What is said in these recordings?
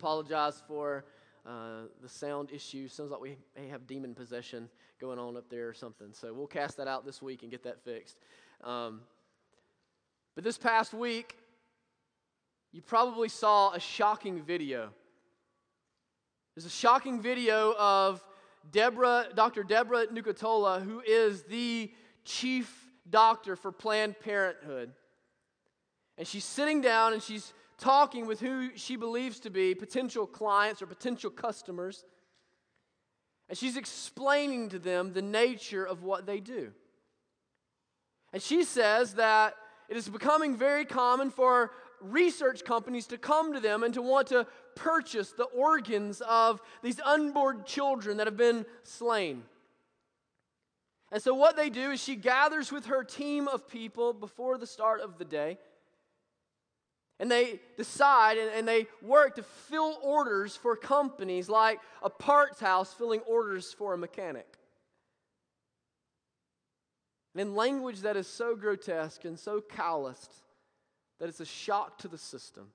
apologize for uh, the sound issue. Sounds like we may have demon possession going on up there or something. So we'll cast that out this week and get that fixed. Um, but this past week, you probably saw a shocking video. There's a shocking video of Deborah, Dr. Deborah Nucatola, who is the chief doctor for Planned Parenthood. And she's sitting down and she's talking with who she believes to be potential clients or potential customers. And she's explaining to them the nature of what they do. And she says that it is becoming very common for research companies to come to them and to want to purchase the organs of these unborn children that have been slain. And so, what they do is she gathers with her team of people before the start of the day. And they decide and, and, they work to fill orders for companies like a parts house filling orders for a mechanic. And in language that is so grotesque and so calloused that it's a shock to the system.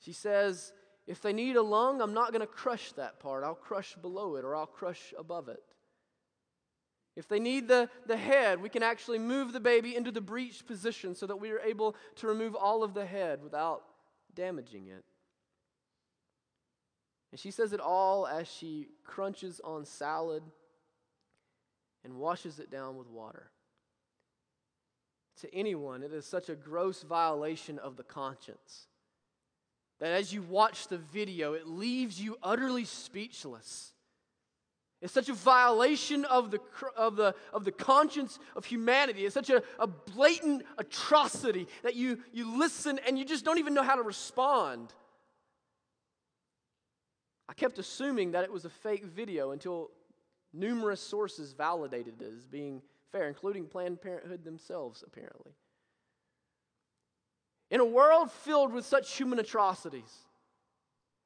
She says, if they need a lung, I'm not going to crush that part. I'll crush below it or I'll crush above it. If they need the, the head, we can actually move the baby into the breech position so that we are able to remove all of the head without damaging it. And she says it all as she crunches on salad and washes it down with water. To anyone, it is such a gross violation of the conscience that as you watch the video, it leaves you utterly speechless. It's such a violation of the, of the, of the conscience of humanity. It's such a, a blatant atrocity that you, you listen and you just don't even know how to respond. I kept assuming that it was a fake video until numerous sources validated it as being fair, including Planned Parenthood themselves, apparently. In a world filled with such human atrocities,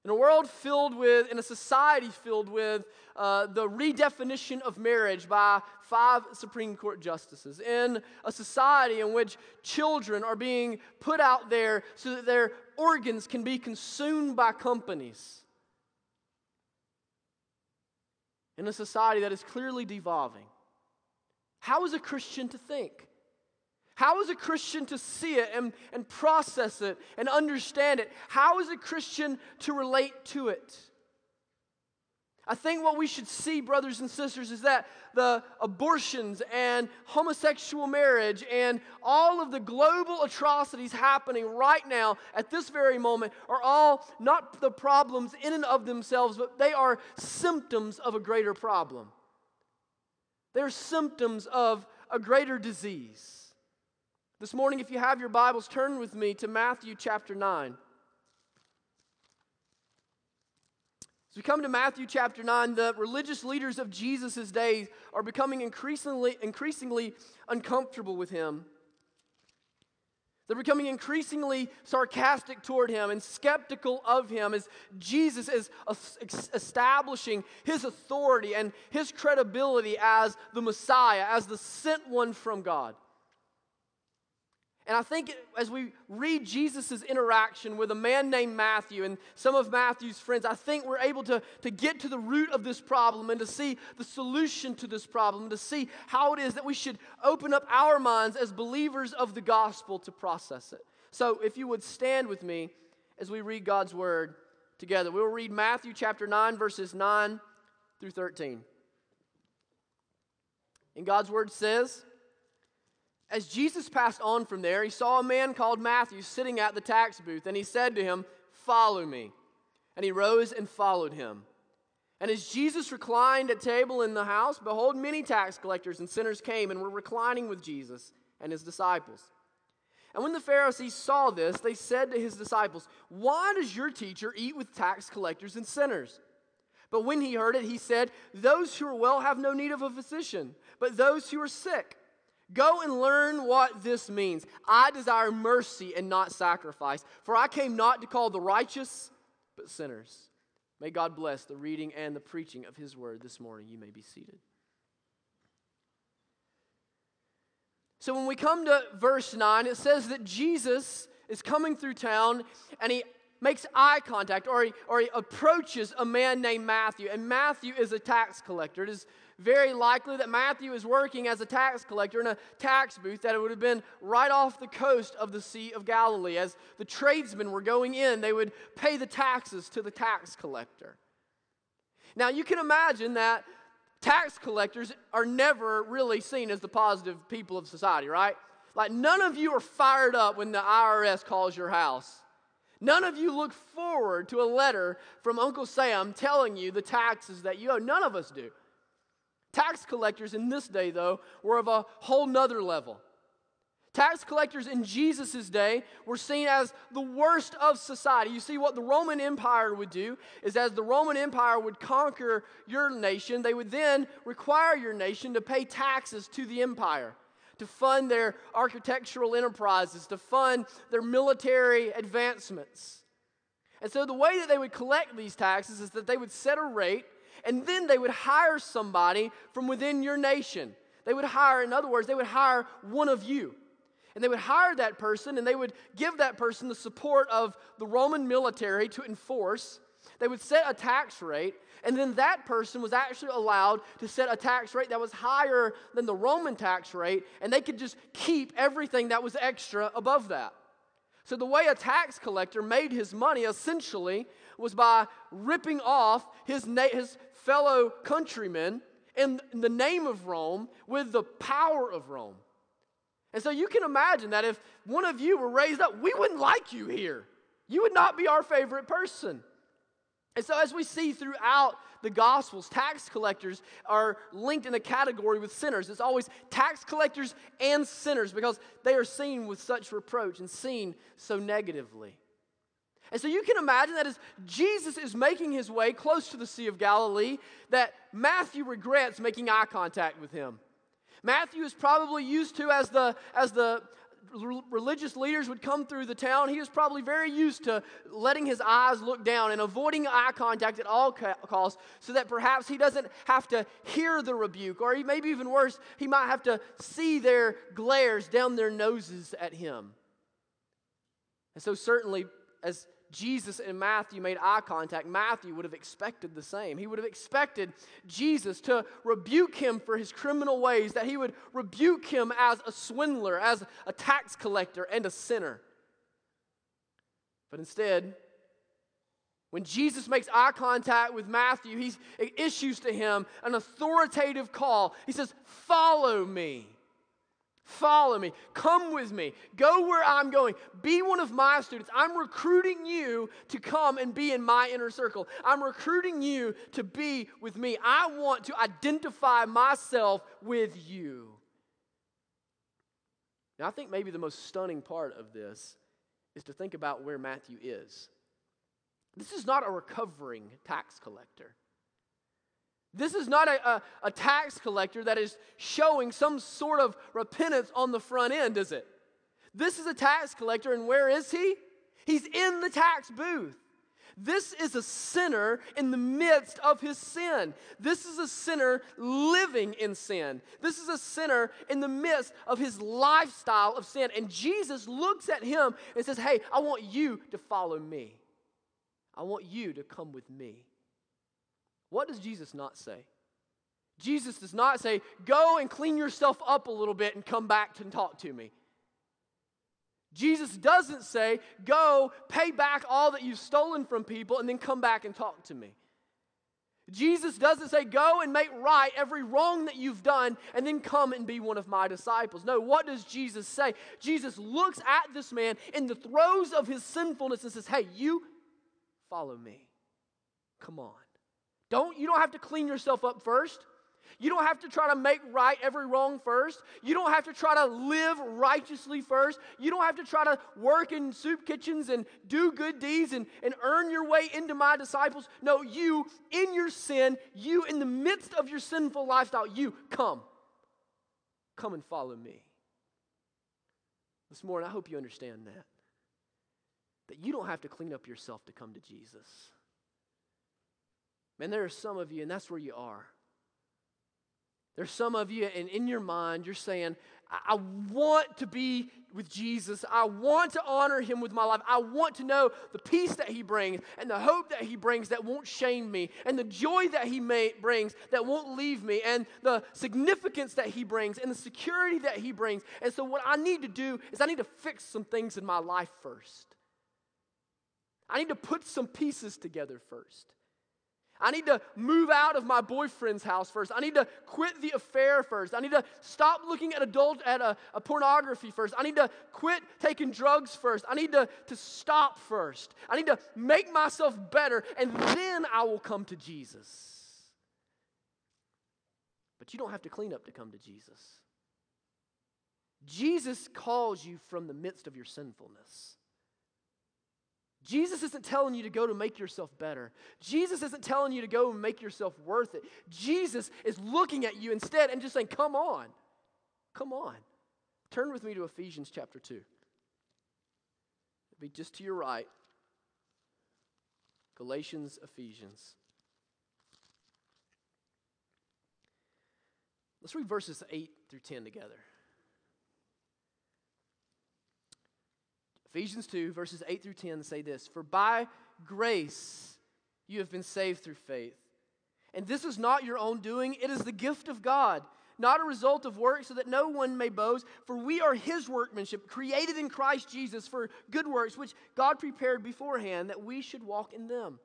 in a world filled with, in a society filled with uh, the redefinition of marriage by five Supreme Court justices, in a society in which children are being put out there so that their organs can be consumed by companies, in a society that is clearly devolving, how is a Christian to think? How is a Christian to see it and, and process it and understand it? How is a Christian to relate to it? I think what we should see, brothers and sisters, is that the abortions and homosexual marriage and all of the global atrocities happening right now at this very moment are all not the problems in and of themselves, but they are symptoms of a greater problem. They're symptoms of a greater disease. This morning, if you have your Bibles, turn with me to Matthew chapter 9. As we come to Matthew chapter 9, the religious leaders of Jesus' days are becoming increasingly, increasingly uncomfortable with him. They're becoming increasingly sarcastic toward him and skeptical of him as Jesus is establishing his authority and his credibility as the Messiah, as the sent one from God. And I think as we read Jesus' interaction with a man named Matthew and some of Matthew's friends, I think we're able to, to get to the root of this problem and to see the solution to this problem, to see how it is that we should open up our minds as believers of the gospel to process it. So if you would stand with me as we read God's word together, we'll read Matthew chapter 9, verses 9 through 13. And God's word says, as Jesus passed on from there, he saw a man called Matthew sitting at the tax booth, and he said to him, Follow me. And he rose and followed him. And as Jesus reclined at table in the house, behold, many tax collectors and sinners came and were reclining with Jesus and his disciples. And when the Pharisees saw this, they said to his disciples, Why does your teacher eat with tax collectors and sinners? But when he heard it, he said, Those who are well have no need of a physician, but those who are sick. Go and learn what this means. I desire mercy and not sacrifice, for I came not to call the righteous, but sinners. May God bless the reading and the preaching of His word this morning. You may be seated. So, when we come to verse 9, it says that Jesus is coming through town and he makes eye contact or he, or he approaches a man named Matthew. And Matthew is a tax collector. It is very likely that Matthew is working as a tax collector in a tax booth that would have been right off the coast of the Sea of Galilee. As the tradesmen were going in, they would pay the taxes to the tax collector. Now, you can imagine that tax collectors are never really seen as the positive people of society, right? Like, none of you are fired up when the IRS calls your house. None of you look forward to a letter from Uncle Sam telling you the taxes that you owe. None of us do. Tax collectors in this day, though, were of a whole nother level. Tax collectors in Jesus' day were seen as the worst of society. You see, what the Roman Empire would do is as the Roman Empire would conquer your nation, they would then require your nation to pay taxes to the empire, to fund their architectural enterprises, to fund their military advancements. And so the way that they would collect these taxes is that they would set a rate and then they would hire somebody from within your nation. They would hire, in other words, they would hire one of you. And they would hire that person and they would give that person the support of the Roman military to enforce. They would set a tax rate, and then that person was actually allowed to set a tax rate that was higher than the Roman tax rate, and they could just keep everything that was extra above that. So, the way a tax collector made his money essentially was by ripping off his, na- his fellow countrymen in the name of Rome with the power of Rome. And so you can imagine that if one of you were raised up, we wouldn't like you here. You would not be our favorite person. And so, as we see throughout the Gospels, tax collectors are linked in a category with sinners. It's always tax collectors and sinners because they are seen with such reproach and seen so negatively. And so you can imagine that as Jesus is making his way close to the Sea of Galilee, that Matthew regrets making eye contact with him. Matthew is probably used to, as the, as the religious leaders would come through the town, he was probably very used to letting his eyes look down and avoiding eye contact at all costs so that perhaps he doesn't have to hear the rebuke, or he, maybe even worse, he might have to see their glares down their noses at him. And so, certainly, as Jesus and Matthew made eye contact, Matthew would have expected the same. He would have expected Jesus to rebuke him for his criminal ways, that he would rebuke him as a swindler, as a tax collector, and a sinner. But instead, when Jesus makes eye contact with Matthew, he issues to him an authoritative call. He says, Follow me. Follow me. Come with me. Go where I'm going. Be one of my students. I'm recruiting you to come and be in my inner circle. I'm recruiting you to be with me. I want to identify myself with you. Now, I think maybe the most stunning part of this is to think about where Matthew is. This is not a recovering tax collector. This is not a, a, a, tax collector that is showing some sort of repentance on the front end, is it? This is a tax collector, and where is he? He's in the tax booth. This is a sinner in the midst of his sin. This is a sinner living in sin. This is a sinner in the midst of his lifestyle of sin. And Jesus looks at him and says, Hey, I want you to follow me. I want you to come with me. What does Jesus not say? Jesus does not say, Go and clean yourself up a little bit and come back and talk to me. Jesus doesn't say, Go, pay back all that you've stolen from people, and then come back and talk to me. Jesus doesn't say, Go and make right every wrong that you've done, and then come and be one of my disciples. No, what does Jesus say? Jesus looks at this man in the throes of his sinfulness and says, Hey, you follow me. Come on. Don't, you don't have to clean yourself up first. You don't have to try to make right every wrong first. You don't have to try to live righteously first. You don't have to try to work in soup kitchens and do good deeds and, and earn your way into my disciples. No, you in your sin, you in the midst of your sinful lifestyle, you come. Come and follow me. This morning, I hope you understand that. That you don't have to clean up yourself to come to Jesus. Man, there are some of you, and that's where you are. There's some of you, and in your mind, you're saying, I want to be with Jesus. I want to honor him with my life. I want to know the peace that he brings and the hope that he brings that won't shame me and the joy that he may, brings that won't leave me and the significance that he brings and the security that he brings. And so, what I need to do is I need to fix some things in my life first. I need to put some pieces together first. I need to move out of my boyfriend's house first. I need to quit the affair first. I need to stop looking at adult at a, a, pornography first. I need to quit taking drugs first. I need to, to stop first. I need to make myself better, and then I will come to Jesus. But you don't have to clean up to come to Jesus. Jesus calls you from the midst of your sinfulness. Jesus isn't telling you to go to make yourself better. Jesus isn't telling you to go and make yourself worth it. Jesus is looking at you instead and just saying, Come on. Come on. Turn with me to Ephesians chapter 2. It'll be just to your right. Galatians, Ephesians. Let's read verses 8 through 10 together. Ephesians 2, verses 8 through 10 say this For by grace you have been saved through faith. And this is not your own doing, it is the gift of God, not a result of work, so that no one may boast. For we are his workmanship, created in Christ Jesus for good works, which God prepared beforehand that we should walk in them.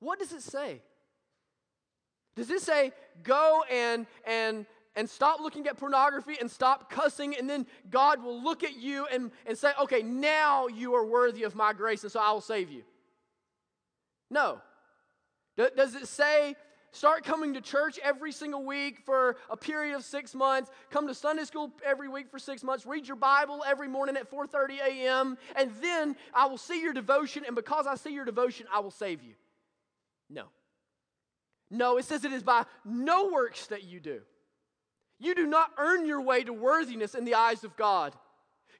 What does it say? Does it say, go and, and and stop looking at pornography and stop cussing, and then God will look at you and, and say, okay, now you are worthy of my grace, and so I will save you. No. Does it say, start coming to church every single week for a period of six months, come to Sunday school every week for six months, read your Bible every morning at 4.30 a.m., and then I will see your devotion, and because I see your devotion, I will save you? No. No, it says it is by no works that you do. You do not earn your way to worthiness in the eyes of God.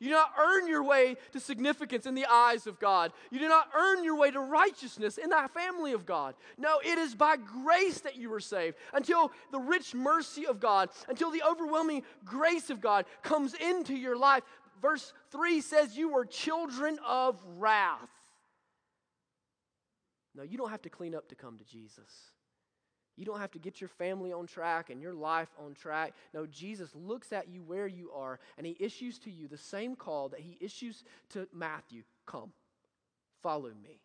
You do not earn your way to significance in the eyes of God. You do not earn your way to righteousness in the family of God. No, it is by grace that you were saved until the rich mercy of God, until the overwhelming grace of God comes into your life. Verse 3 says, You were children of wrath. No, you don't have to clean up to come to Jesus. You don't have to get your family on track and your life on track. No, Jesus looks at you where you are and he issues to you the same call that he issues to Matthew Come, follow me.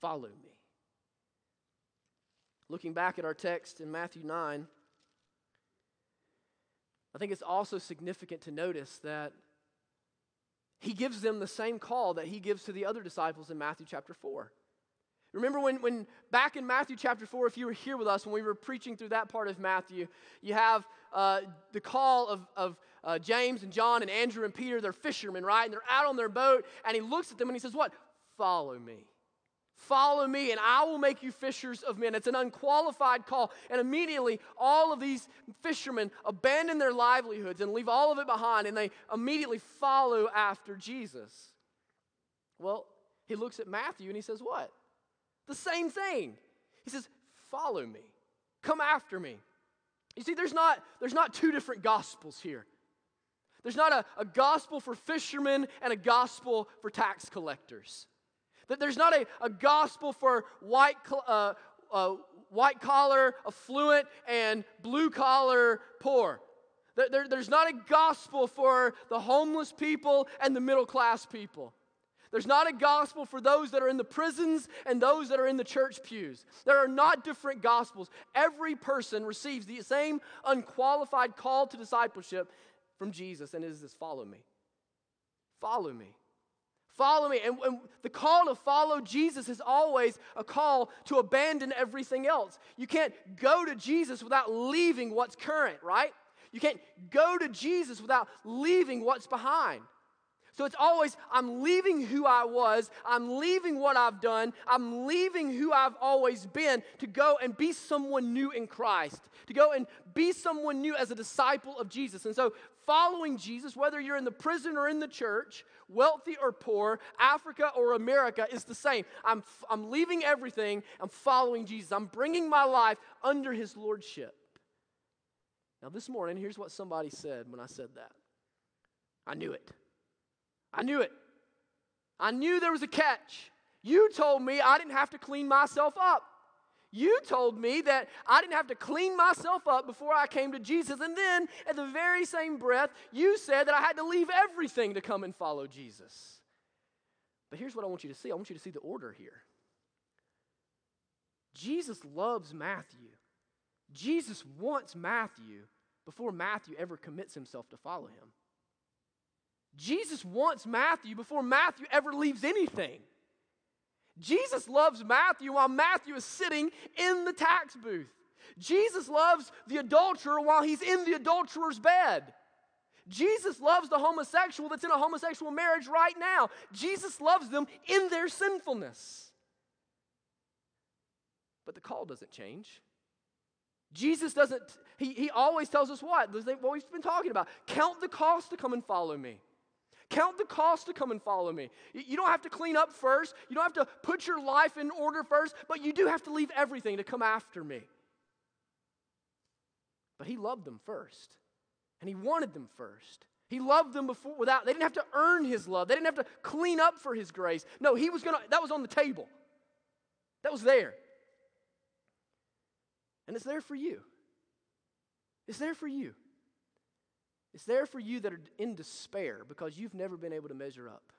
Follow me. Looking back at our text in Matthew 9, I think it's also significant to notice that he gives them the same call that he gives to the other disciples in Matthew chapter 4. Remember when, when back in Matthew chapter 4, if you were here with us when we were preaching through that part of Matthew, you have uh, the call of, of uh, James and John and Andrew and Peter. They're fishermen, right? And they're out on their boat, and he looks at them and he says, What? Follow me. Follow me, and I will make you fishers of men. It's an unqualified call. And immediately, all of these fishermen abandon their livelihoods and leave all of it behind, and they immediately follow after Jesus. Well, he looks at Matthew and he says, What? The same thing. He says, Follow me, come after me. You see, there's not, there's not two different gospels here. There's not a, a gospel for fishermen and a gospel for tax collectors. That there's not a, a gospel for white, uh, uh, white collar, affluent, and blue collar, poor. There, there's not a gospel for the homeless people and the middle class people. There's not a gospel for those that are in the prisons and those that are in the church pews. There are not different gospels. Every person receives the same unqualified call to discipleship from Jesus, and it is this follow me. Follow me. Follow me. And, and, the call to follow Jesus is always a call to abandon everything else. You can't go to Jesus without leaving what's current, right? You can't go to Jesus without leaving what's behind. So it's always, I'm leaving who I was, I'm leaving what I've done, I'm leaving who I've always been to go and be someone new in Christ, to go and be someone new as a disciple of Jesus. And so, following Jesus, whether you're in the prison or in the church, wealthy or poor, Africa or America, is the same. I'm, I'm leaving everything, I'm following Jesus, I'm bringing my life under his lordship. Now, this morning, here's what somebody said when I said that. I knew it. I knew it. I knew there was a catch. You told me I didn't have to clean myself up. You told me that I didn't have to clean myself up before I came to Jesus. And then, at the very same breath, you said that I had to leave everything to come and follow Jesus. But here's what I want you to see I want you to see the order here. Jesus loves Matthew. Jesus wants Matthew before Matthew ever commits himself to follow him. Jesus wants Matthew before Matthew ever leaves anything. Jesus loves Matthew while Matthew is sitting in the tax booth. Jesus loves the adulterer while he's in the adulterer's bed. Jesus loves the homosexual that's in a homosexual marriage right now. Jesus loves them in their sinfulness. But the call doesn't change. Jesus doesn't, he, he always tells us what? What we've been talking about. Count the cost to come and follow me. Count the cost to come and follow me. You don't have to clean up first. You don't have to put your life in order first, but you do have to leave everything to come after me. But he loved them first, and he wanted them first. He loved them before without they didn't have to earn his love. They didn't have to clean up for his grace. No, he was going to that was on the table. That was there. And it's there for you. It's there for you. It's there for you that are in despair because you've never been able to measure up.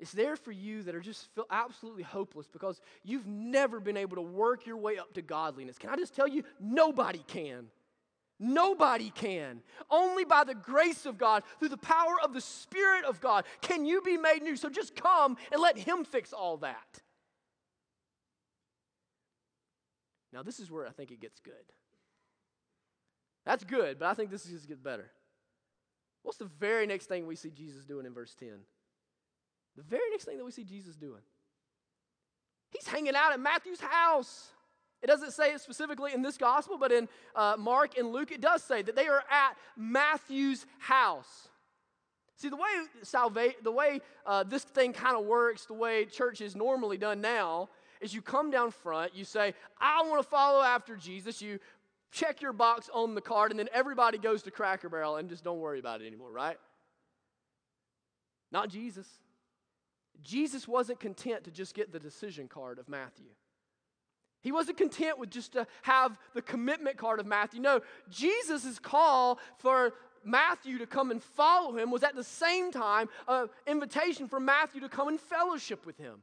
It's there for you that are just feel absolutely hopeless because you've never been able to work your way up to godliness. Can I just tell you? Nobody can. Nobody can. Only by the grace of God, through the power of the Spirit of God, can you be made new. So just come and let Him fix all that. Now, this is where I think it gets good. That's good, but I think this is just get better. What's the very next thing we see Jesus doing in verse 10? The very next thing that we see Jesus doing. He's hanging out at Matthew's house. It doesn't say it specifically in this gospel, but in uh, Mark and Luke, it does say that they are at Matthew's house. See, the way salvation, the way uh, this thing kind of works, the way church is normally done now, is you come down front, you say, I want to follow after Jesus. You check your box on the card, and then everybody goes to Cracker Barrel and just don't worry about it anymore, right? Not Jesus. Jesus wasn't content to just get the decision card of Matthew. He wasn't content with just to have the commitment card of Matthew. No, Jesus' call for Matthew to come and follow him was at the same time an invitation for Matthew to come and fellowship with him.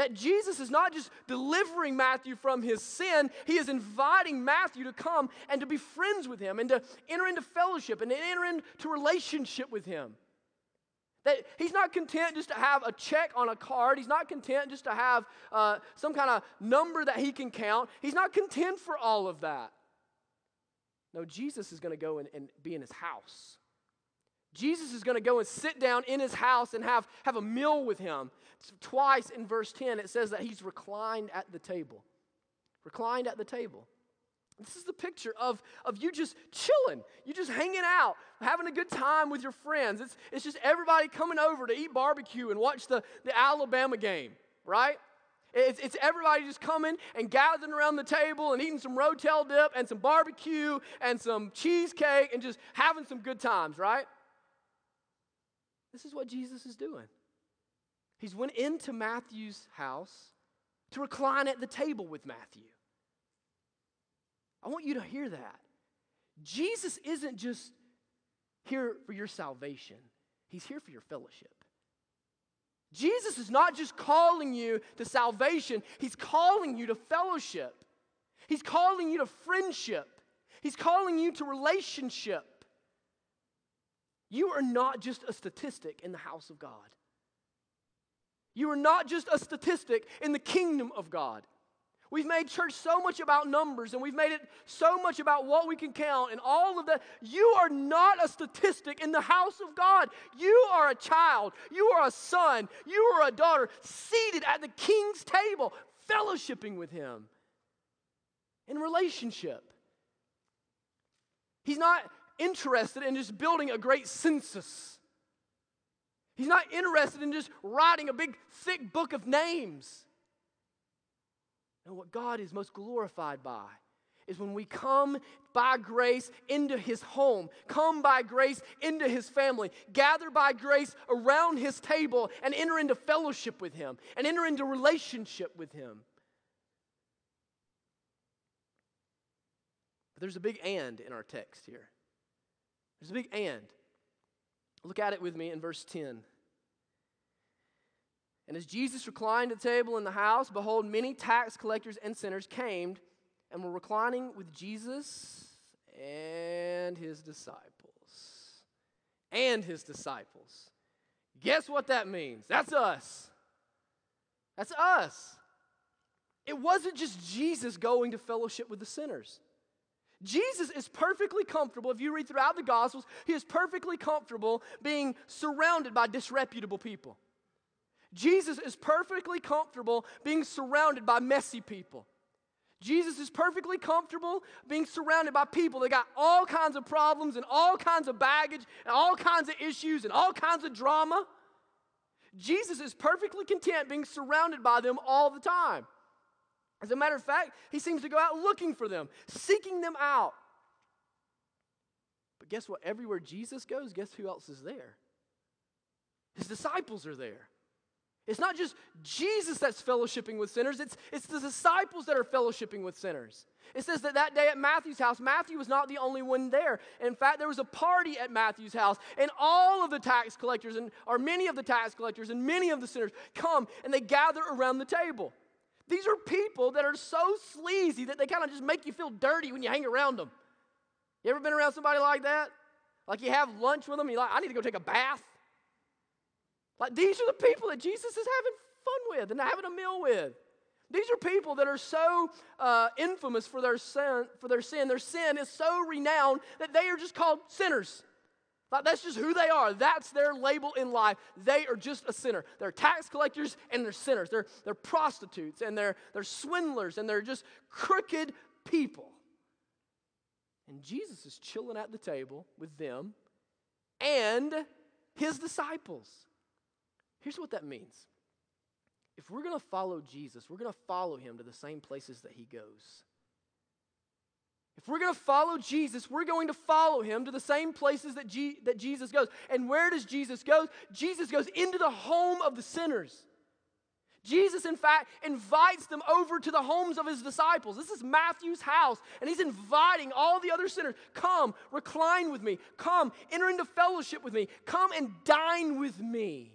That Jesus is not just delivering Matthew from his sin, he is inviting Matthew to come and to be friends with him and to enter into fellowship and to enter into relationship with him. That he's not content just to have a check on a card. He's not content just to have uh, some kind of number that he can count. He's not content for all of that. No, Jesus is going to go and, and be in his house. Jesus is going to go and sit down in his house and have, have a meal with him. Twice in verse 10, it says that he's reclined at the table. Reclined at the table. This is the picture of, of you just chilling, you just hanging out, having a good time with your friends. It's, it's just everybody coming over to eat barbecue and watch the, the Alabama game, right? It's, it's everybody just coming and gathering around the table and eating some Rotel dip and some barbecue and some cheesecake and just having some good times, right? This is what Jesus is doing. He's went into Matthew's house to recline at the table with Matthew. I want you to hear that. Jesus isn't just here for your salvation, He's here for your fellowship. Jesus is not just calling you to salvation, He's calling you to fellowship. He's calling you to friendship. He's calling you to relationship. You are not just a statistic in the house of God. You are not just a statistic in the kingdom of God. We've made church so much about numbers and we've made it so much about what we can count and all of that. You are not a statistic in the house of God. You are a child. You are a son. You are a daughter seated at the king's table, fellowshipping with him in relationship. He's not interested in just building a great census. He's not interested in just writing a big, thick book of names. And what God is most glorified by is when we come by grace into his home, come by grace into his family, gather by grace around his table, and enter into fellowship with him, and enter into relationship with him. But there's a big and in our text here. There's a big and. Look at it with me in verse 10. And as Jesus reclined at the table in the house, behold, many tax collectors and sinners came and were reclining with Jesus and his disciples. And his disciples. Guess what that means? That's us. That's us. It wasn't just Jesus going to fellowship with the sinners. Jesus is perfectly comfortable. If you read throughout the Gospels, he is perfectly comfortable being surrounded by disreputable people. Jesus is perfectly comfortable being surrounded by messy people. Jesus is perfectly comfortable being surrounded by people that got all kinds of problems and all kinds of baggage and all kinds of issues and all kinds of drama. Jesus is perfectly content being surrounded by them all the time. As a matter of fact, he seems to go out looking for them, seeking them out. But guess what? Everywhere Jesus goes, guess who else is there? His disciples are there. It's not just Jesus that's fellowshipping with sinners, it's, it's the disciples that are fellowshipping with sinners. It says that that day at Matthew's house, Matthew was not the only one there. In fact, there was a party at Matthew's house, and all of the tax collectors, and, or many of the tax collectors, and many of the sinners come and they gather around the table. These are people that are so sleazy that they kind of just make you feel dirty when you hang around them. You ever been around somebody like that? Like you have lunch with them, you're like, I need to go take a bath. Like these are the people that Jesus is having fun with and having a meal with. These are people that are so uh, infamous for their sin. For their sin, their sin is so renowned that they are just called sinners. Like that's just who they are. That's their label in life. They are just a sinner. They're tax collectors and they're sinners. They're, they're prostitutes and they're, they're swindlers and they're just crooked people. And Jesus is chilling at the table with them and his disciples. Here's what that means if we're going to follow Jesus, we're going to follow him to the same places that he goes. If we're going to follow Jesus, we're going to follow him to the same places that, G- that Jesus goes. And where does Jesus go? Jesus goes into the home of the sinners. Jesus, in fact, invites them over to the homes of his disciples. This is Matthew's house, and he's inviting all the other sinners come, recline with me, come, enter into fellowship with me, come and dine with me.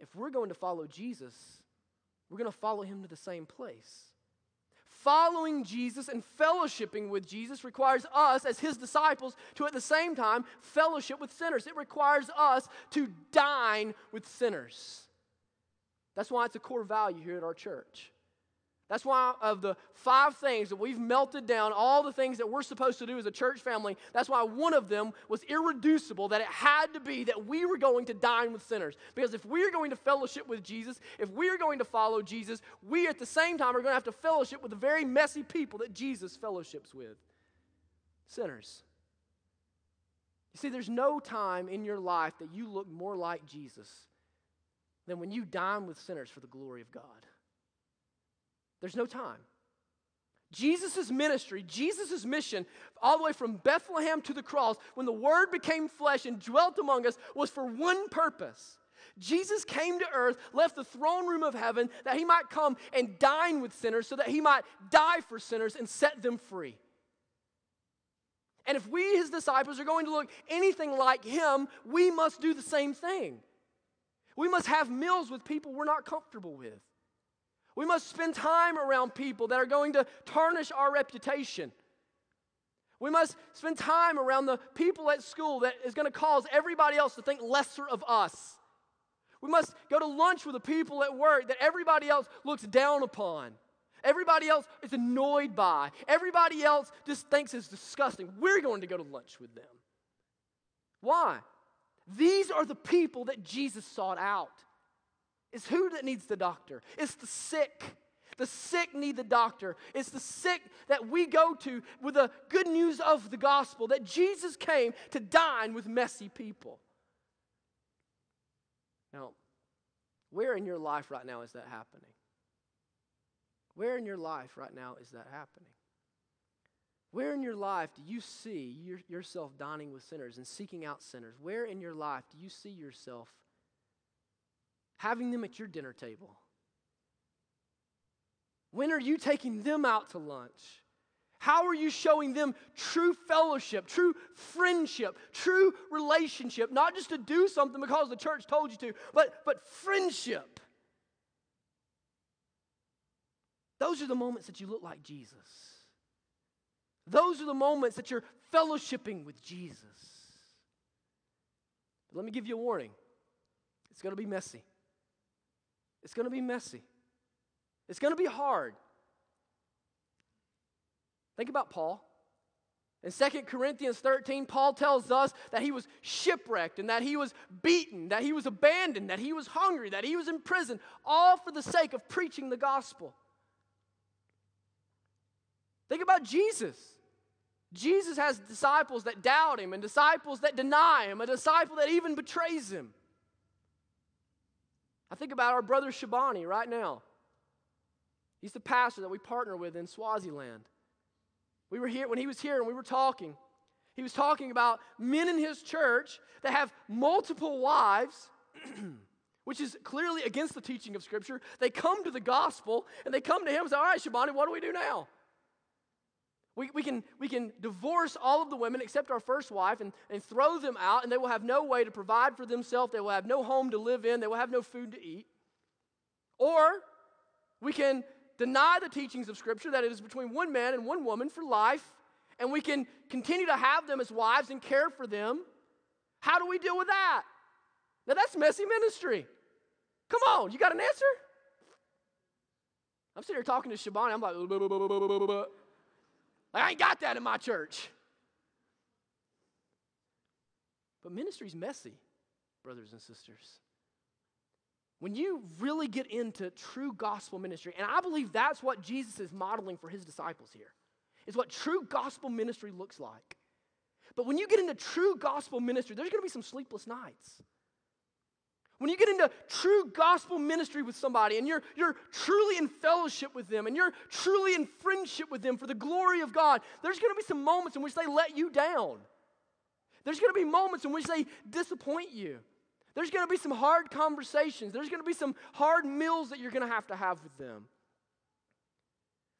If we're going to follow Jesus, we're going to follow him to the same place following Jesus and fellowshipping with Jesus requires us, as his disciples, to at the same time fellowship with sinners. It requires us to dine with sinners. That's why it's a core value here at our church. That's why, of the five things that we've melted down, all the things that we're supposed to do as a church family, that's why one of them was irreducible, that it had to be that we were going to dine with sinners. Because if we're going to fellowship with Jesus, if we're going to follow Jesus, we at the same time are going to have to fellowship with the very messy people that Jesus fellowships with sinners. You see, there's no time in your life that you look more like Jesus than when you dine with sinners for the glory of God. There's no time. Jesus' ministry, Jesus' mission, all the way from Bethlehem to the cross, when the Word became flesh and dwelt among us, was for one purpose. Jesus came to earth, left the throne room of heaven, that he might come and dine with sinners, so that he might die for sinners and set them free. And if we, his disciples, are going to look anything like him, we must do the same thing. We must have meals with people we're not comfortable with. We must spend time around people that are going to tarnish our reputation. We must spend time around the people at school that is going to cause everybody else to think lesser of us. We must go to lunch with the people at work that everybody else looks down upon. Everybody else is annoyed by. Everybody else just thinks it's disgusting. We're going to go to lunch with them. Why? These are the people that Jesus sought out. It's who that needs the doctor? It's the sick. The sick need the doctor. It's the sick that we go to with the good news of the gospel that Jesus came to dine with messy people. Now, where in your life right now is that happening? Where in your life right now is that happening? Where in your life do you see your, yourself dining with sinners and seeking out sinners? Where in your life do you see yourself having them at your dinner table? When are you taking them out to lunch? How are you showing them true fellowship, true friendship, true relationship? Not just to do something because the church told you to, but, but friendship. Those are the moments that you look like Jesus. Those are the moments that you're fellowshipping with Jesus. But let me give you a warning it's going to be messy. It's going to be messy. It's going to be hard. Think about Paul. In 2 Corinthians 13, Paul tells us that he was shipwrecked and that he was beaten, that he was abandoned, that he was hungry, that he was in prison, all for the sake of preaching the gospel. Think about Jesus. Jesus has disciples that doubt him and disciples that deny him, a disciple that even betrays him. I think about our brother Shabani right now. He's the pastor that we partner with in Swaziland. We were here when he was here and we were talking. He was talking about men in his church that have multiple wives, which is clearly against the teaching of Scripture. They come to the gospel and they come to him and say, All right, Shabani, what do we do now? We, we, can, we can divorce all of the women except our first wife and, and throw them out, and they will have no way to provide for themselves. They will have no home to live in. They will have no food to eat. Or we can deny the teachings of Scripture that it is between one man and one woman for life, and we can continue to have them as wives and care for them. How do we deal with that? Now, that's messy ministry. Come on, you got an answer? I'm sitting here talking to Shabani. I'm like, I ain't got that in my church. But ministry's messy, brothers and sisters. When you really get into true gospel ministry, and I believe that's what Jesus is modeling for his disciples here, is what true gospel ministry looks like. But when you get into true gospel ministry, there's going to be some sleepless nights. When you get into true gospel ministry with somebody and you're, you're truly in fellowship with them and you're truly in friendship with them for the glory of God, there's going to be some moments in which they let you down. There's going to be moments in which they disappoint you. There's going to be some hard conversations. There's going to be some hard meals that you're going to have to have with them.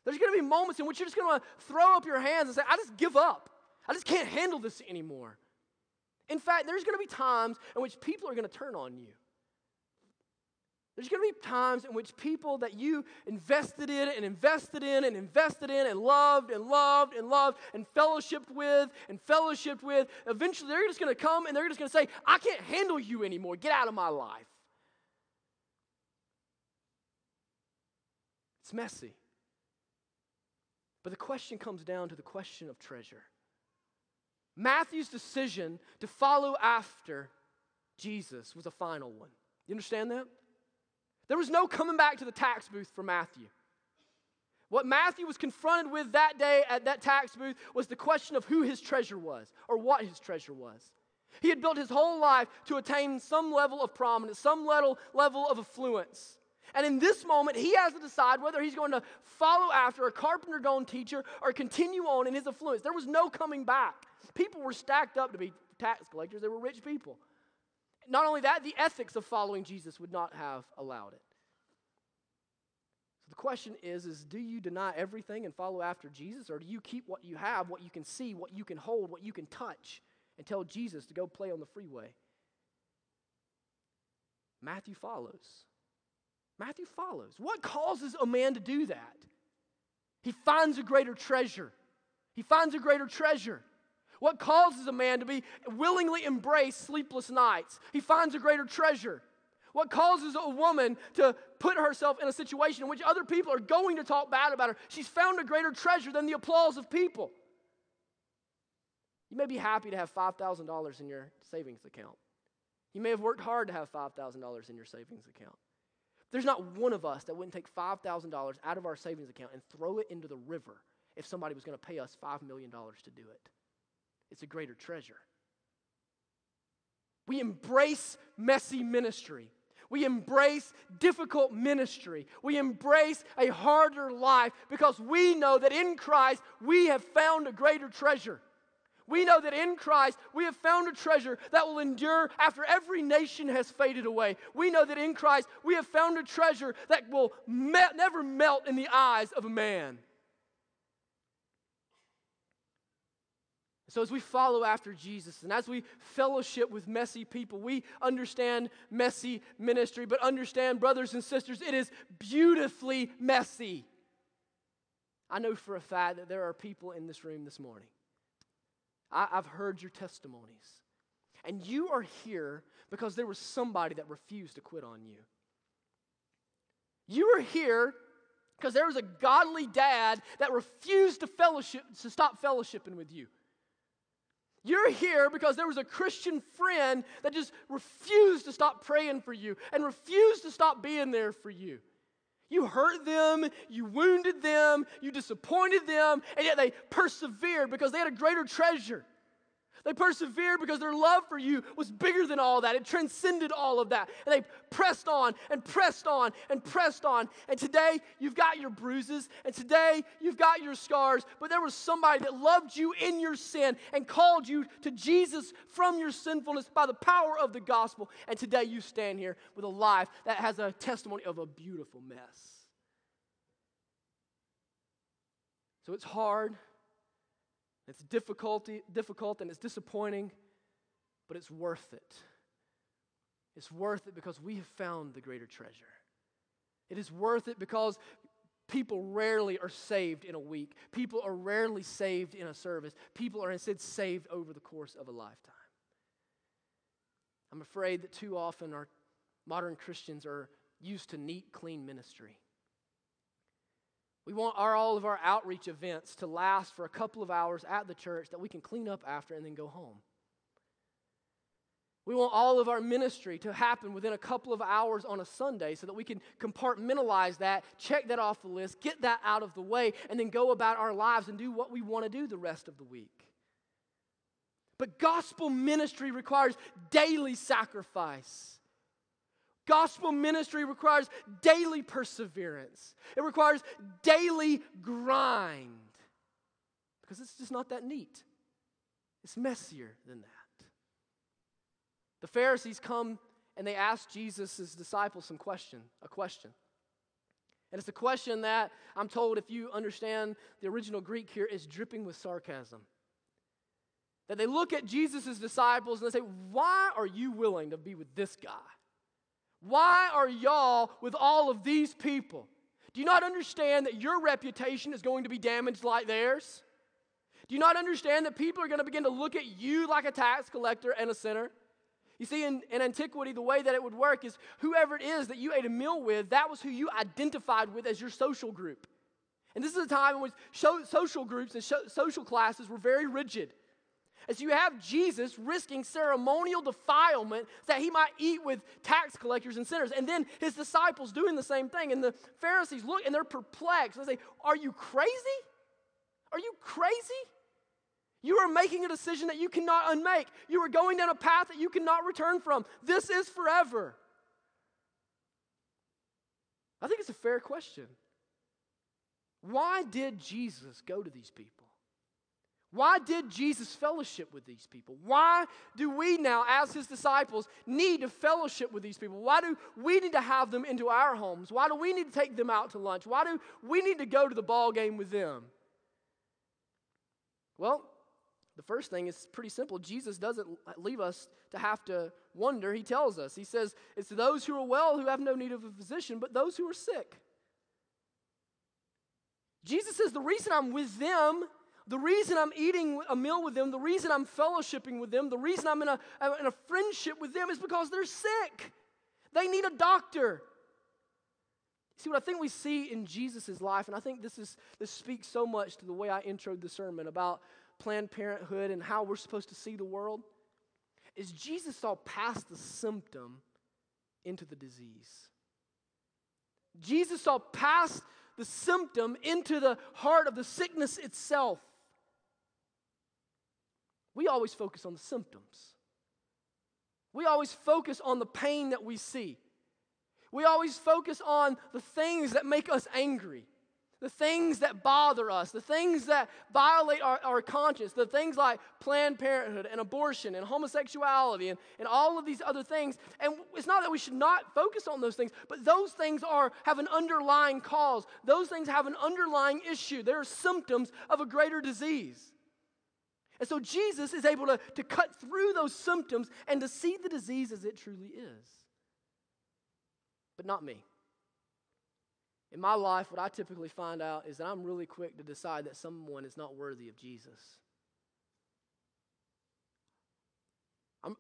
There's going to be moments in which you're just going to throw up your hands and say, I just give up. I just can't handle this anymore. In fact, there's going to be times in which people are going to turn on you. There's going to be times in which people that you invested in and invested in and invested in and loved and loved and loved and fellowshipped with and fellowshipped with, eventually they're just going to come and they're just going to say, I can't handle you anymore. Get out of my life. It's messy. But the question comes down to the question of treasure. Matthew's decision to follow after Jesus was a final one. You understand that? There was no coming back to the tax booth for Matthew. What Matthew was confronted with that day at that tax booth was the question of who his treasure was or what his treasure was. He had built his whole life to attain some level of prominence, some level, level of affluence. And in this moment, he has to decide whether he's going to follow after a carpenter gone teacher or continue on in his affluence. There was no coming back. People were stacked up to be tax collectors, they were rich people. Not only that, the ethics of following Jesus would not have allowed it. So the question is is do you deny everything and follow after Jesus or do you keep what you have, what you can see, what you can hold, what you can touch and tell Jesus to go play on the freeway? Matthew follows. Matthew follows. What causes a man to do that? He finds a greater treasure. He finds a greater treasure. What causes a man to be willingly embrace sleepless nights? He finds a greater treasure. What causes a woman to put herself in a situation in which other people are going to talk bad about her? She's found a greater treasure than the applause of people. You may be happy to have $5,000 in your savings account. You may have worked hard to have $5,000 in your savings account. There's not one of us that wouldn't take $5,000 out of our savings account and throw it into the river if somebody was going to pay us $5 million to do it it's a greater treasure. We embrace messy ministry. We embrace difficult ministry. We embrace a harder life because we know that in Christ we have found a greater treasure. We know that in Christ we have found a treasure that will endure after every nation has faded away. We know that in Christ we have found a treasure that will me- never melt in the eyes of a man. So, as we follow after Jesus and as we fellowship with messy people, we understand messy ministry, but understand, brothers and sisters, it is beautifully messy. I know for a fact that there are people in this room this morning I, have heard your testimonies. And you are here because there was somebody that refused to quit on you. You are here because there was a godly dad that refused to fellowship to stop fellowshipping with you. You're here because there was a Christian friend that just refused to stop praying for you and refused to stop being there for you. You hurt them, you wounded them, you disappointed them, and yet they persevered because they had a greater treasure. They persevered because their love for you was bigger than all that. It transcended all of that. And they pressed on and pressed on and pressed on. And today you've got your bruises and today you've got your scars. But there was somebody that loved you in your sin and called you to Jesus from your sinfulness by the power of the gospel. And today you stand here with a life that has a testimony of a beautiful mess. So it's hard. It's difficulty, difficult and it's disappointing, but it's worth it. It's worth it because we have found the greater treasure. It is worth it because people rarely are saved in a week. People are rarely saved in a service. People are instead saved over the course of a lifetime. I'm afraid that too often our modern Christians are used to neat, clean ministry. We want our, all of our outreach events to last for a couple of hours at the church that we can clean up after and then go home. We want all of our ministry to happen within a couple of hours on a Sunday so that we can compartmentalize that, check that off the list, get that out of the way, and then go about our lives and do what we want to do the rest of the week. But gospel ministry requires daily sacrifice. Gospel ministry requires daily perseverance, it requires daily grind because it's just not that neat. It's messier than that. The Pharisees come and they ask Jesus' disciples some question, a question. And it's a question that I'm told, if you understand the original Greek here, is dripping with sarcasm. That they look at Jesus' disciples and they say, Why are you willing to be with this guy? Why are y'all with all of these people? Do you not understand that your reputation is going to be damaged like theirs? Do you not understand that people are going to begin to look at you like a tax collector and a sinner? You see, in, in antiquity, the way that it would work is whoever it is that you ate a meal with, that was who you identified with as your social group. And this is a time in which social groups and social classes were very rigid. As you have Jesus risking ceremonial defilement that he might eat with tax collectors and sinners. And then his disciples doing the same thing. And the Pharisees look and they're perplexed. They say, Are you crazy? Are you crazy? You are making a decision that you cannot unmake. You are going down a path that you cannot return from. This is forever. I think it's a fair question. Why did Jesus go to these people? Why did Jesus fellowship with these people? Why do we now, as his disciples, need to fellowship with these people? Why do we need to have them into our homes? Why do we need to take them out to lunch? Why do we need to go to the ball game with them? Well, the first thing is pretty simple. Jesus doesn't leave us to have to wonder. He tells us, He says, It's those who are well who have no need of a physician, but those who are sick. Jesus says, The reason I'm with them the reason I'm eating a meal with them, the reason I'm fellowshipping with them, the reason I'm in a, in a friendship with them is because they're sick. They need a doctor. See, what I think we see in Jesus' life, and I think this, is, this speaks so much to the way I introed the sermon about Planned Parenthood and how we're supposed to see the world, is Jesus saw past the symptom into the disease. Jesus saw past the symptom into the heart of the sickness itself. We always focus on the symptoms. We always focus on the pain that we see. We always focus on the things that make us angry, the things that bother us, the things that violate our, our conscience, the things like Planned Parenthood and abortion and homosexuality and, and all of these other things. And it's not that we should not focus on those things, but those things are, have an underlying cause. Those things have an underlying issue. They're symptoms of a greater disease. And so Jesus is able to, to cut through those symptoms and to see the disease as it truly is but not me. In my life, what I typically find out is that I'm really quick to decide that someone is not worthy of Jesus.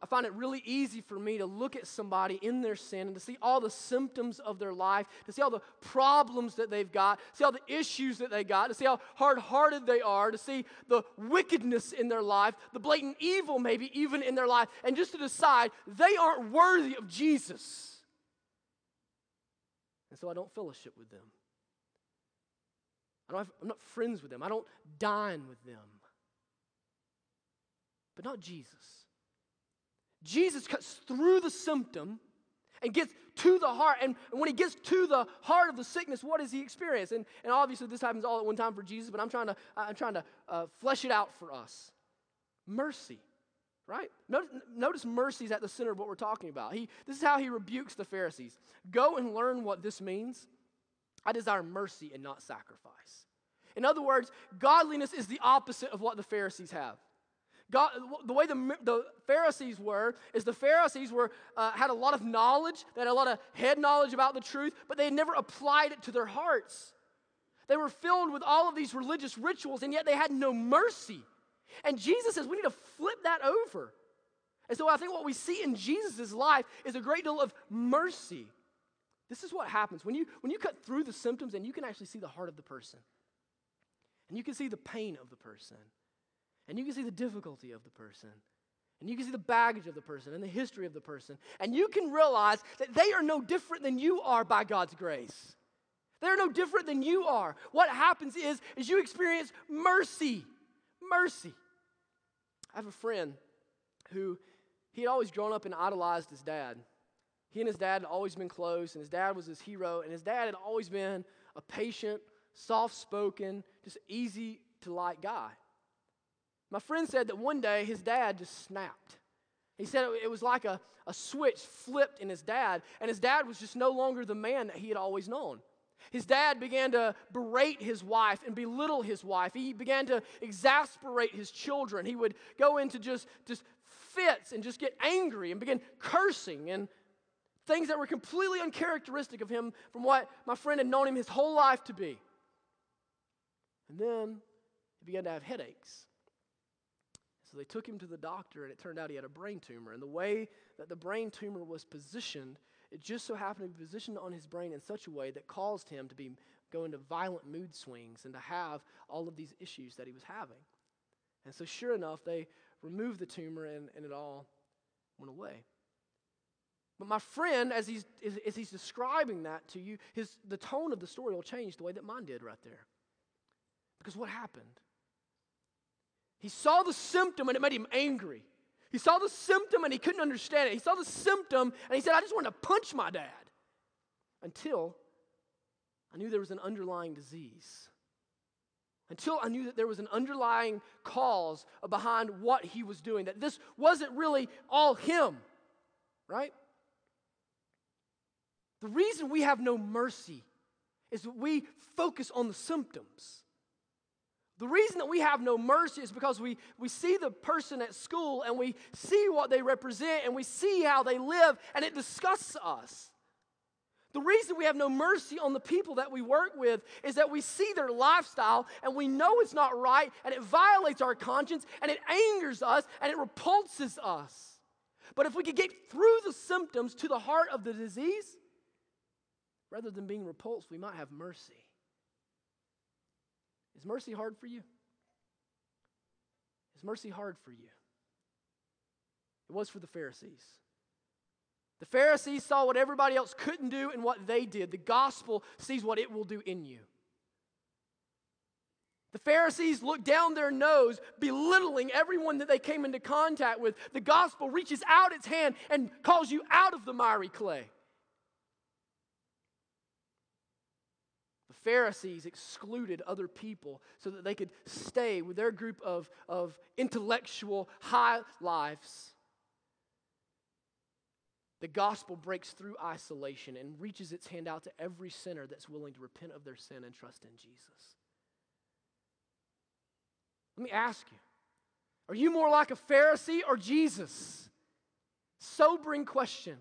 I find it really easy for me to look at somebody in their sin and to see all the symptoms of their life, to see all the problems that they've got, see all the issues that they got, to see how hard hearted they are, to see the wickedness in their life, the blatant evil maybe even in their life, and just to decide they aren't worthy of Jesus. And so I don't fellowship with them. I don't have, I'm not friends with them. I don't dine with them. But not Jesus. Jesus cuts through the symptom and gets to the heart. And when he gets to the heart of the sickness, what does he experience? And, and obviously, this happens all at one time for Jesus, but I'm trying to, I'm trying to uh, flesh it out for us. Mercy right? Notice, notice mercy is at the center of what we're talking about. He, this is how he rebukes the Pharisees. Go and learn what this means. I desire mercy and not sacrifice. In other words, godliness is the opposite of what the Pharisees have. God, the way the, the Pharisees were is the Pharisees were, uh, had a lot of knowledge, they had a lot of head knowledge about the truth, but they had never applied it to their hearts. They were filled with all of these religious rituals, and yet they had no mercy. And Jesus says we need to flip that over. And so I think what we see in Jesus' life is a great deal of mercy. This is what happens when you, when you cut through the symptoms and you can actually see the heart of the person. And you can see the pain of the person. And you can see the difficulty of the person. And you can see the baggage of the person and the history of the person. And you can realize that they are no different than you are by God's grace. They're no different than you are. What happens is, is you experience mercy. Mercy. I have a friend who he had always grown up and idolized his dad. He and his dad had always been close, and his dad was his hero, and his dad had always been a patient, soft spoken, just easy to like guy. My friend said that one day his dad just snapped. He said it was like a, a switch flipped in his dad, and his dad was just no longer the man that he had always known. His dad began to berate his wife and belittle his wife. He began to exasperate his children. He would go into just, just fits and just get angry and begin cursing and things that were completely uncharacteristic of him from what my friend had known him his whole life to be. And then he began to have headaches. So they took him to the doctor, and it turned out he had a brain tumor. And the way that the brain tumor was positioned it just so happened to be positioned on his brain in such a way that caused him to be go into violent mood swings and to have all of these issues that he was having. And so, sure enough, they removed the tumor and, and it all went away. But my friend, as he's, as he's describing that to you, his, the tone of the story will change the way that mine did right there. Because what happened? He saw the symptom and it made him angry. He saw the symptom and he couldn't understand it. He saw the symptom and he said, I just want to punch my dad. Until I knew there was an underlying disease. Until I knew that there was an underlying cause behind what he was doing, that this wasn't really all him, right? The reason we have no mercy is that we focus on the symptoms. The reason that we have no mercy is because we, we see the person at school and we see what they represent and we see how they live and it disgusts us. The reason we have no mercy on the people that we work with is that we see their lifestyle and we know it's not right and it violates our conscience and it angers us and it repulses us. But if we could get through the symptoms to the heart of the disease, rather than being repulsed, we might have mercy. Is mercy hard for you? Is mercy hard for you? It was for the Pharisees. The Pharisees saw what everybody else couldn't do and what they did. The gospel sees what it will do in you. The Pharisees looked down their nose, belittling everyone that they came into contact with. The gospel reaches out its hand and calls you out of the miry clay. Pharisees excluded other people so that they could stay with their group of, of intellectual high lives. The gospel breaks through isolation and reaches its hand out to every sinner that's willing to repent of their sin and trust in Jesus. Let me ask you are you more like a Pharisee or Jesus? Sobering question.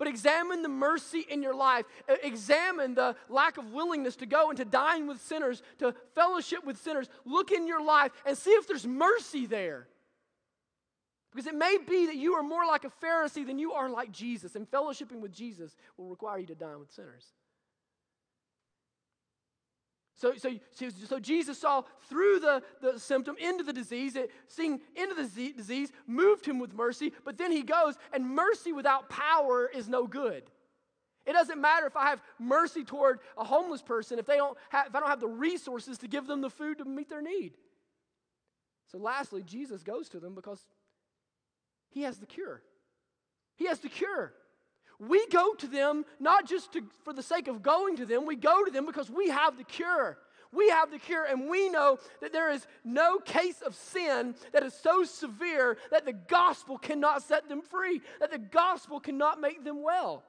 But examine the mercy in your life. Examine the lack of willingness to go and to dine with sinners, to fellowship with sinners. Look in your life and see if there's mercy there. Because it may be that you are more like a Pharisee than you are like Jesus, and fellowshipping with Jesus will require you to dine with sinners. So, so, so Jesus saw through the, the symptom into the disease, it, seeing into the disease, moved him with mercy, but then he goes, and mercy without power is no good. It doesn't matter if I have mercy toward a homeless person if, they don't have, if I don't have the resources to give them the food to meet their need. So, lastly, Jesus goes to them because he has the cure. He has the cure. We go to them not just to, for the sake of going to them, we go to them because we have the cure. We have the cure, and we know that there is no case of sin that is so severe that the gospel cannot set them free, that the gospel cannot make them well.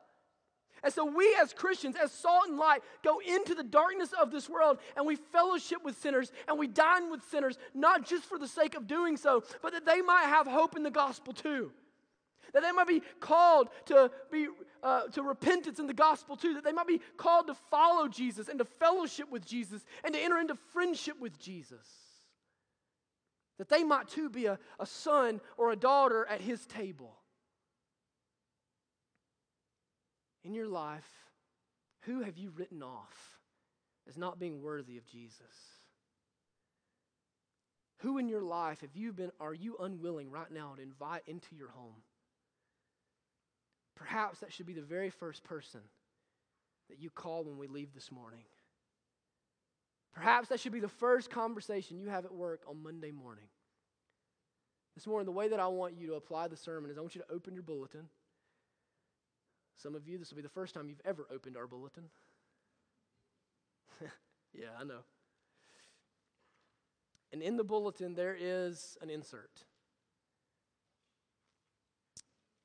And so, we as Christians, as salt and light, go into the darkness of this world and we fellowship with sinners and we dine with sinners, not just for the sake of doing so, but that they might have hope in the gospel too. That they might be called to, be, uh, to repentance in the gospel too. That they might be called to follow Jesus and to fellowship with Jesus and to enter into friendship with Jesus. That they might too be a, a son or a daughter at his table. in your life, who have you written off as not being worthy of Jesus? Who in your life have you been, are you unwilling right now to invite into your home? Perhaps that should be the very first person that you call when we leave this morning. Perhaps that should be the first conversation you have at work on Monday morning. This morning, the way that I want you to apply the sermon is I want you to open your bulletin. Some of you, this will be the first time you've ever opened our bulletin. yeah, I know. And in the bulletin, there is an insert.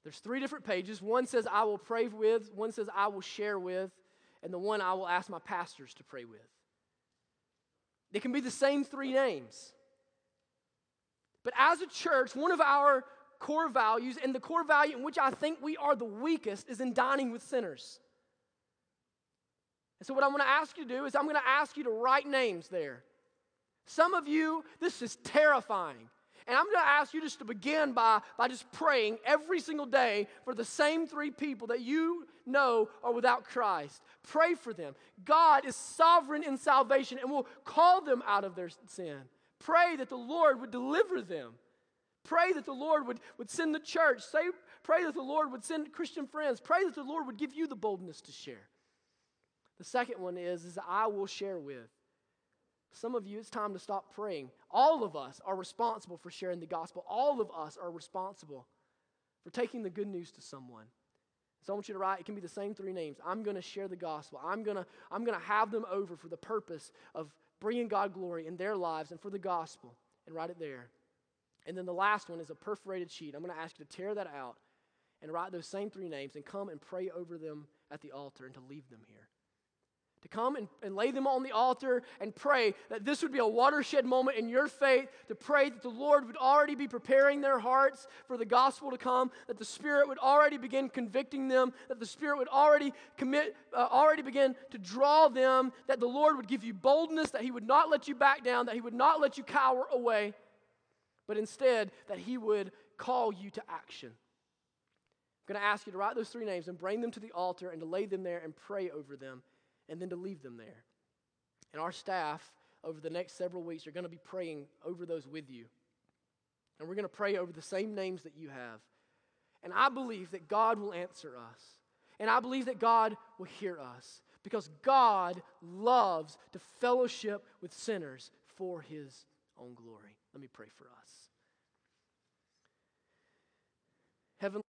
There's three different pages. One says, I will pray with, one says, I will share with, and the one I will ask my pastors to pray with. It can be the same three names. But as a church, one of our core values, and the core value in which I think we are the weakest is in dining with sinners. And so, what I'm going to ask you to do is, I'm going to ask you to write names there. Some of you, this is terrifying. And I'm going to ask you just to begin by, by just praying every single day for the same three people that you know are without Christ. Pray for them. God is sovereign in salvation and will call them out of their sin. Pray that the Lord would deliver them. Pray that the Lord would, would send the church. Say, pray that the Lord would send Christian friends. Pray that the Lord would give you the boldness to share. The second one is, is I will share with. Some of you, it's time to stop praying. All of us are responsible for sharing the gospel. All of us are responsible for taking the good news to someone. So I want you to write, it can be the same three names. I'm going to share the gospel. I'm going to I'm going to have them over for the purpose of bringing God glory in their lives and for the gospel. And write it there. And then the last one is a perforated sheet. I'm going to ask you to tear that out and write those same three names and come and pray over them at the altar and to leave them here. To come and, and lay them on the altar and pray that this would be a watershed moment in your faith, to pray that the Lord would already be preparing their hearts for the gospel to come, that the Spirit would already begin convicting them, that the Spirit would already commit, uh, already begin to draw them, that the Lord would give you boldness, that He would not let you back down, that He would not let you cower away but instead that He would call you to action. I'm going to ask you to write those three names and bring them to the altar and to lay them there and pray over them and then to leave them there. And our staff, over the next several weeks, are going to be praying over those with you. And we're going to pray over the same names that you have. And I believe that God will answer us. And I believe that God will hear us because God loves to fellowship with sinners for his own glory. Let me pray for us. Heavenly